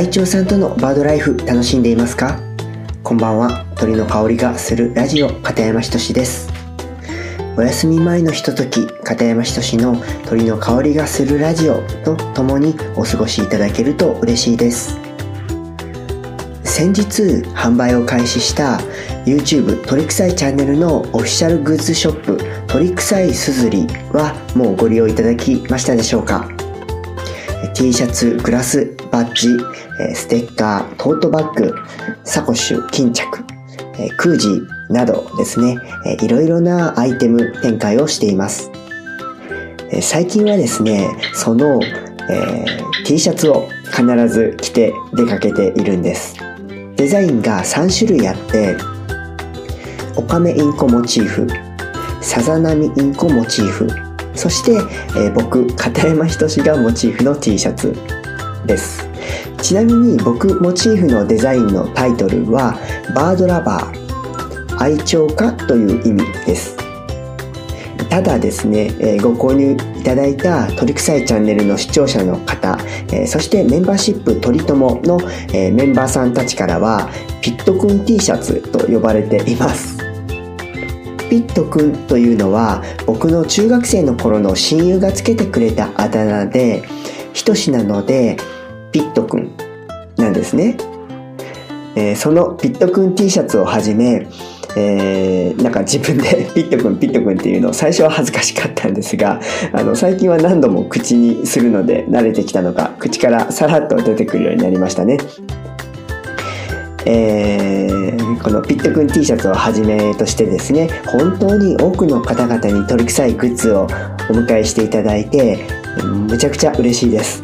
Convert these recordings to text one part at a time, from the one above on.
愛鳥さんとのバードライフ楽しんでいますか？こんばんは。鳥の香りがするラジオ片山仁です。お休み前のひととき片山仁の鳥の香りがするラジオとともにお過ごしいただけると嬉しいです。先日販売を開始した YouTube 鳥臭いチャンネルのオフィシャルグッズショップ鳥臭いすずりはもうご利用いただきましたでしょうか？T シャツ、グラス、バッジ、ステッカー、トートバッグ、サコッシュ、巾着、クージーなどですね、いろいろなアイテム展開をしています。最近はですね、その、えー、T シャツを必ず着て出かけているんです。デザインが3種類あって、オカメインコモチーフ、さざ波インコモチーフ、そして、えー、僕、片山仁がモチーフの T シャツです。ちなみに僕モチーフのデザインのタイトルはバードラバー愛鳥家という意味です。ただですね、え、ご購入いただいた鳥臭いチャンネルの視聴者の方、え、そしてメンバーシップ鳥友の、え、メンバーさんたちからはピットくん T シャツと呼ばれています。ピットくんというのは僕の中学生の頃の親友がつけてくれたあだ名でひとしなのでピットくんなんですね。えー、そのピットくん T シャツをはじめ、えー、なんか自分で ピットくんピットくんっていうのを最初は恥ずかしかったんですがあの最近は何度も口にするので慣れてきたのか口からさらっと出てくるようになりましたね。えー、このピットくん T シャツをはじめとしてですね本当に多くの方々に鳥臭いグッズをお迎えしていただいてむちゃくちゃ嬉しいです。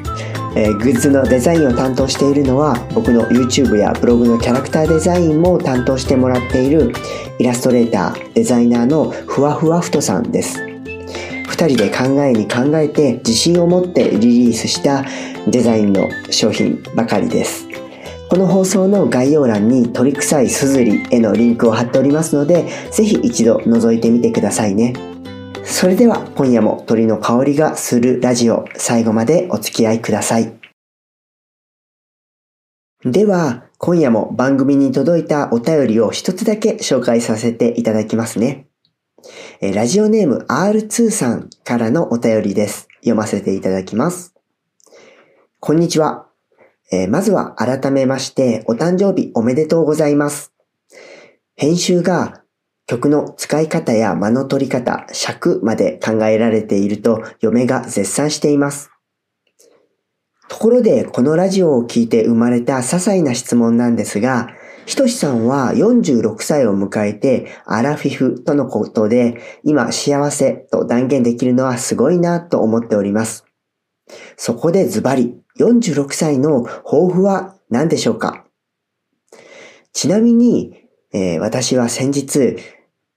えー、グッズのデザインを担当しているのは僕の YouTube やブログのキャラクターデザインも担当してもらっているイラストレーターデザイナーのふわふわふとさんです2人で考えに考えて自信を持ってリリースしたデザインの商品ばかりですこの放送の概要欄に鳥臭いすずりへのリンクを貼っておりますのでぜひ一度覗いてみてくださいね。それでは今夜も鳥の香りがするラジオ最後までお付き合いください。では今夜も番組に届いたお便りを一つだけ紹介させていただきますね。ラジオネーム R2 さんからのお便りです。読ませていただきます。こんにちは。えまずは改めましてお誕生日おめでとうございます。編集が曲の使い方や間の取り方、尺まで考えられていると嫁が絶賛しています。ところで、このラジオを聞いて生まれた些細な質問なんですが、ひとしさんは46歳を迎えてアラフィフとのことで今幸せと断言できるのはすごいなと思っております。そこでズバリ46歳の抱負は何でしょうか？ちなみに、えー、私は先日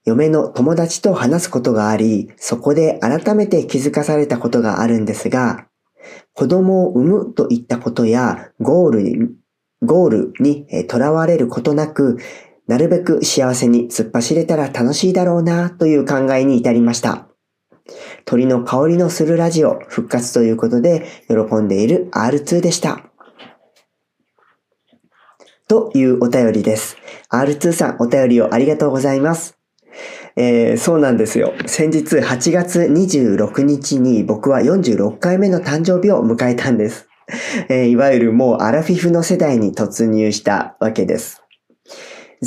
嫁の友達と話すことがあり、そこで改めて気づかされたことがあるんですが、子供を産むといったことやゴールに、ゴールにとらわれることなく、なるべく幸せに突っ走れたら楽しいだろうなという考えに至りました。鳥の香りのするラジオ復活ということで喜んでいる R2 でした。というお便りです。R2 さんお便りをありがとうございます。えー、そうなんですよ。先日8月26日に僕は46回目の誕生日を迎えたんです。えー、いわゆるもうアラフィフの世代に突入したわけです。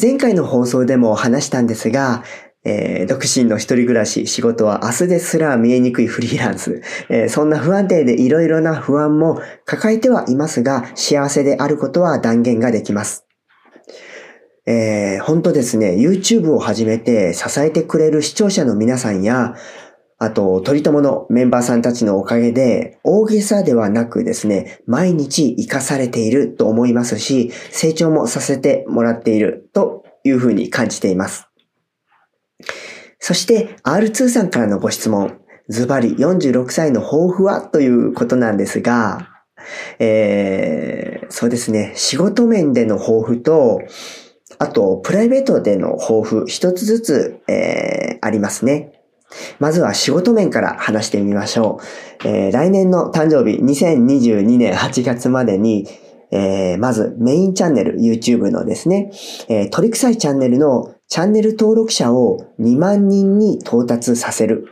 前回の放送でも話したんですが、えー、独身の一人暮らし、仕事は明日ですら見えにくいフリーランス。えー、そんな不安定でいろいろな不安も抱えてはいますが、幸せであることは断言ができます。えー、本当ですね、YouTube を始めて支えてくれる視聴者の皆さんや、あと、鳥友のメンバーさんたちのおかげで、大げさではなくですね、毎日活かされていると思いますし、成長もさせてもらっているというふうに感じています。そして、R2 さんからのご質問、ズバリ46歳の抱負は？ということなんですが、えー、そうですね、仕事面での抱負と、あと、プライベートでの抱負一つずつ、えー、ありますね。まずは仕事面から話してみましょう。えー、来年の誕生日、2022年8月までに、えー、まずメインチャンネル、YouTube のですね、えー、鳥臭いチャンネルのチャンネル登録者を2万人に到達させる。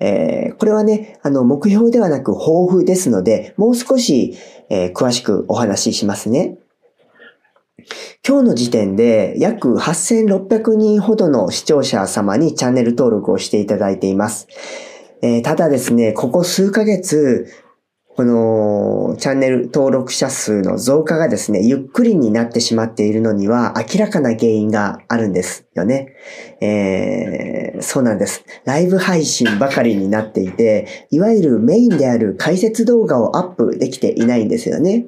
えー、これはね、あの、目標ではなく抱負ですので、もう少し、えー、詳しくお話ししますね。今日の時点で約8600人ほどの視聴者様にチャンネル登録をしていただいています。えー、ただですね、ここ数ヶ月、このチャンネル登録者数の増加がですね、ゆっくりになってしまっているのには明らかな原因があるんですよね。えー、そうなんです。ライブ配信ばかりになっていて、いわゆるメインである解説動画をアップできていないんですよね。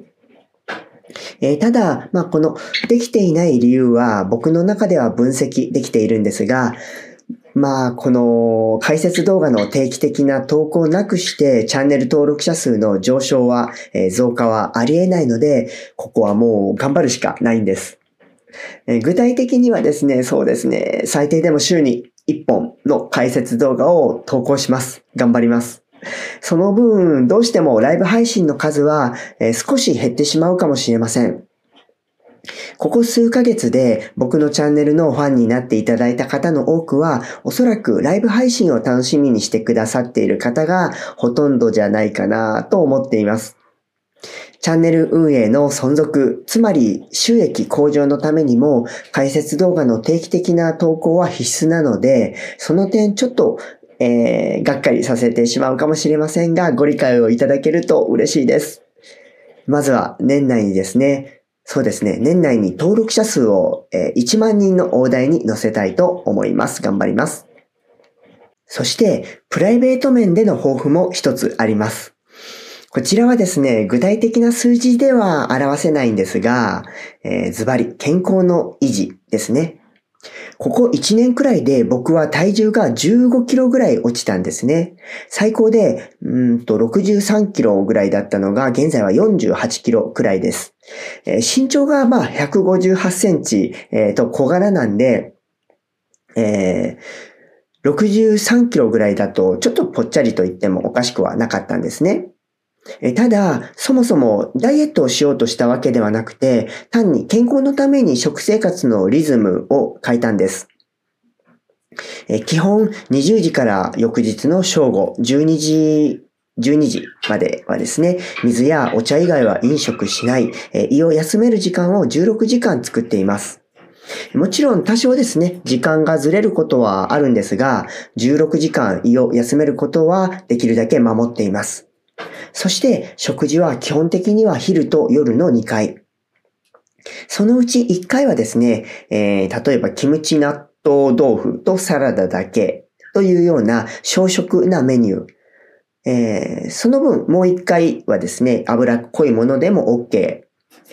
えー、ただ、まあ、このできていない理由は僕の中では分析できているんですが、まあ、この解説動画の定期的な投稿なくしてチャンネル登録者数の上昇は、えー、増加はありえないので、ここはもう頑張るしかないんです。えー、具体的にはですね、そうですね、最低でも週に1本の解説動画を投稿します。頑張ります。その分、どうしてもライブ配信の数は、少し減ってしまうかもしれません。ここ数ヶ月で僕のチャンネルのファンになっていただいた方の多くは、おそらくライブ配信を楽しみにしてくださっている方がほとんどじゃないかなと思っています。チャンネル運営の存続、つまり収益向上のためにも解説動画の定期的な投稿は必須なので、その点ちょっとえー、がっかりさせてしまうかもしれませんが、ご理解をいただけると嬉しいです。まずは年内にですね、そうですね。年内に登録者数をえ1万人の大台に載せたいと思います。頑張ります。そして、プライベート面での抱負も一つあります。こちらはですね、具体的な数字では表せないんですが、えー、ズバリ健康の維持ですね。ここ1年くらいで僕は体重が15キロぐらい落ちたんですね。最高で、うんと63キロぐらいだったのが、現在は48キロくらいです。えー、身長がまあ158センチ、えー、と小柄なんで、えー、63キロぐらいだとちょっとぽっちゃりと言ってもおかしくはなかったんですね。えただ、そもそもダイエットをしようとしたわけではなくて、単に健康のために食生活のリズムを変えたんです。え基本20時から翌日の正午、12時12時まではですね、水やお茶以外は飲食しない、え胃を休める時間を16時間作っています。もちろん多少ですね、時間がずれることはあるんですが、16時間胃を休めることはできるだけ守っています。そして食事は基本的には昼と夜の2回。そのうち1回はですね、えー、例えばキムチ納豆豆腐とサラダだけというような小食なメニュー。えー、その分もう1回はですね、脂っこいものでも OK。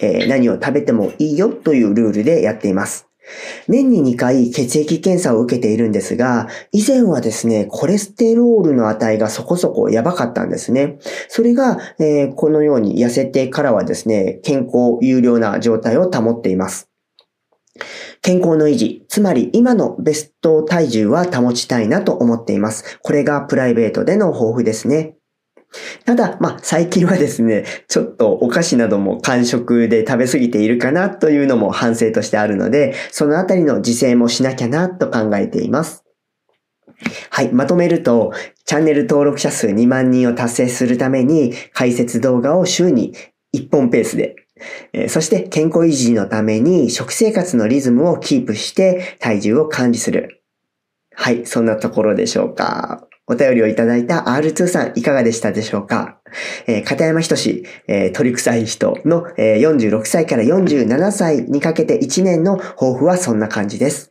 えー、何を食べてもいいよというルールでやっています。年に2回血液検査を受けているんですが、以前はですね、コレステロールの値がそこそこやばかったんですね。それが、えー、このように痩せてからはですね、健康有料な状態を保っています。健康の維持、つまり今のベスト体重は保ちたいなと思っています。これがプライベートでの抱負ですね。ただ、まあ、最近はですね、ちょっとお菓子なども間食で食べ過ぎているかなというのも反省としてあるので、そのあたりの自制もしなきゃなと考えています。はい、まとめると、チャンネル登録者数2万人を達成するために、解説動画を週に1本ペースで、えそして健康維持のために食生活のリズムをキープして体重を管理する。はい、そんなところでしょうか。お便りをいただいた R2 さんいかがでしたでしょうか？えー、片山仁志、えー、鳥臭い人の、えー、46歳から47歳にかけて1年の抱負はそんな感じです。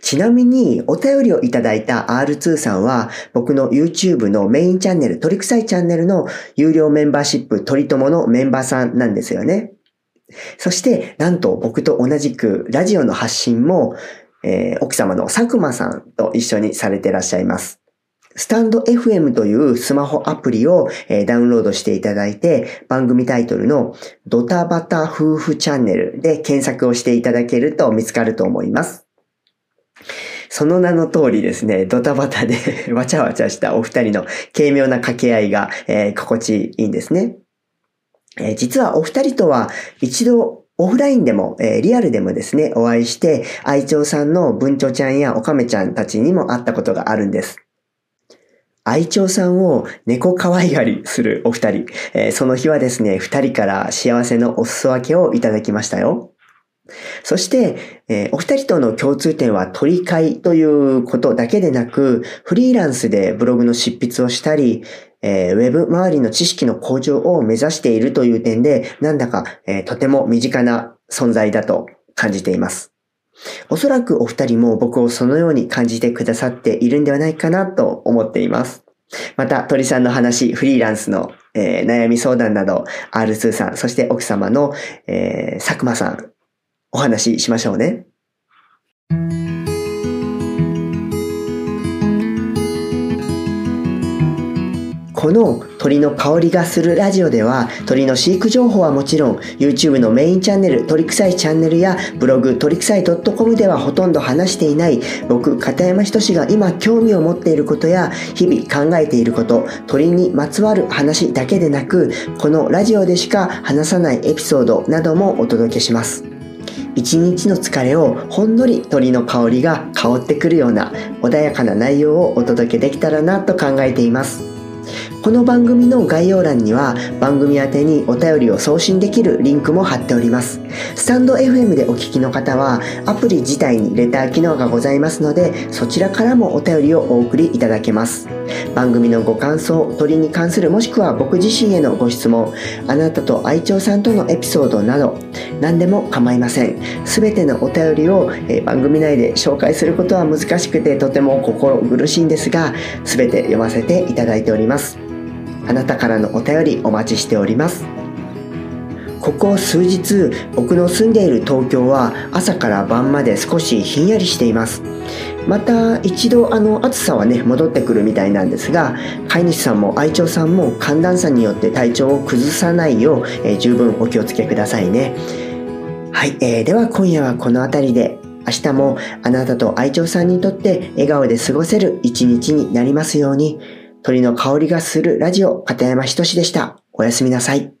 ちなみに、お便りをいただいた R2 さんは、僕の YouTube のメインチャンネル、鳥臭いチャンネルの有料メンバーシップ、鳥友のメンバーさんなんですよね。そして、なんと僕と同じくラジオの発信も、えー、奥様の佐久間さんと一緒にされてらっしゃいます。スタンド FM というスマホアプリを、えダウンロードしていただいて、番組タイトルのドタバタ夫婦チャンネルで検索をしていただけると見つかると思います。その名の通りですね、ドタバタで わちゃわちゃしたお二人の軽妙な掛け合いが、えー、心地いいんですね。えー、実はお二人とは一度オフラインでも、えー、リアルでもですね、お会いして、愛鳥さんの文鳥ちゃんやオカメちゃんたちにも会ったことがあるんです。愛鳥さんを猫可愛がりするお二人、えー、その日はですね、二人から幸せのお裾分けをいただきましたよ。そして、えー、お二人との共通点は取り替えということだけでなく、フリーランスでブログの執筆をしたり、えー、ウェブ周りの知識の向上を目指しているという点で、なんだか、えー、とても身近な存在だと感じています。おそらくお二人も僕をそのように感じてくださっているんではないかなと思っています。また、鳥さんの話、フリーランスの、えー、悩み相談など、R2 さん、そして奥様の、えー、佐久間さん、お話ししましょうね。この鳥の香りがするラジオでは鳥の飼育情報はもちろん YouTube のメインチャンネル鳥臭いチャンネルやブログ鳥臭い .com ではほとんど話していない僕片山仁が今興味を持っていることや日々考えていること鳥にまつわる話だけでなくこのラジオでしか話さないエピソードなどもお届けします。一日の疲れをほんのり鳥の香りが香ってくるような穏やかな内容をお届けできたらなと考えています。この番組の概要欄には番組宛にお便りを送信できるリンクも貼っております。スタンド FM でお聞きの方はアプリ自体にレター機能がございますのでそちらからもお便りをお送りいただけます。番組のご感想、鳥に関するもしくは僕自身へのご質問、あなたと愛鳥さんとのエピソードなど何でも構いません。すべてのお便りを、番組内で紹介することは難しくてとても心苦しいんですが、すべて読ませていただいております。あなたからのお便りお待ちしております。ここ数日僕の住んでいる東京は朝から晩まで少しひんやりしています。また一度あの暑さはね戻ってくるみたいなんですが飼い主さんも愛鳥さんも寒暖差によって体調を崩さないよう、えー、十分お気をつけくださいね。はい、えー、では今夜はこの辺りで明日もあなたと愛鳥さんにとって笑顔で過ごせる一日になりますように。鳥の香りがするラジオ片山仁でした。おやすみなさい。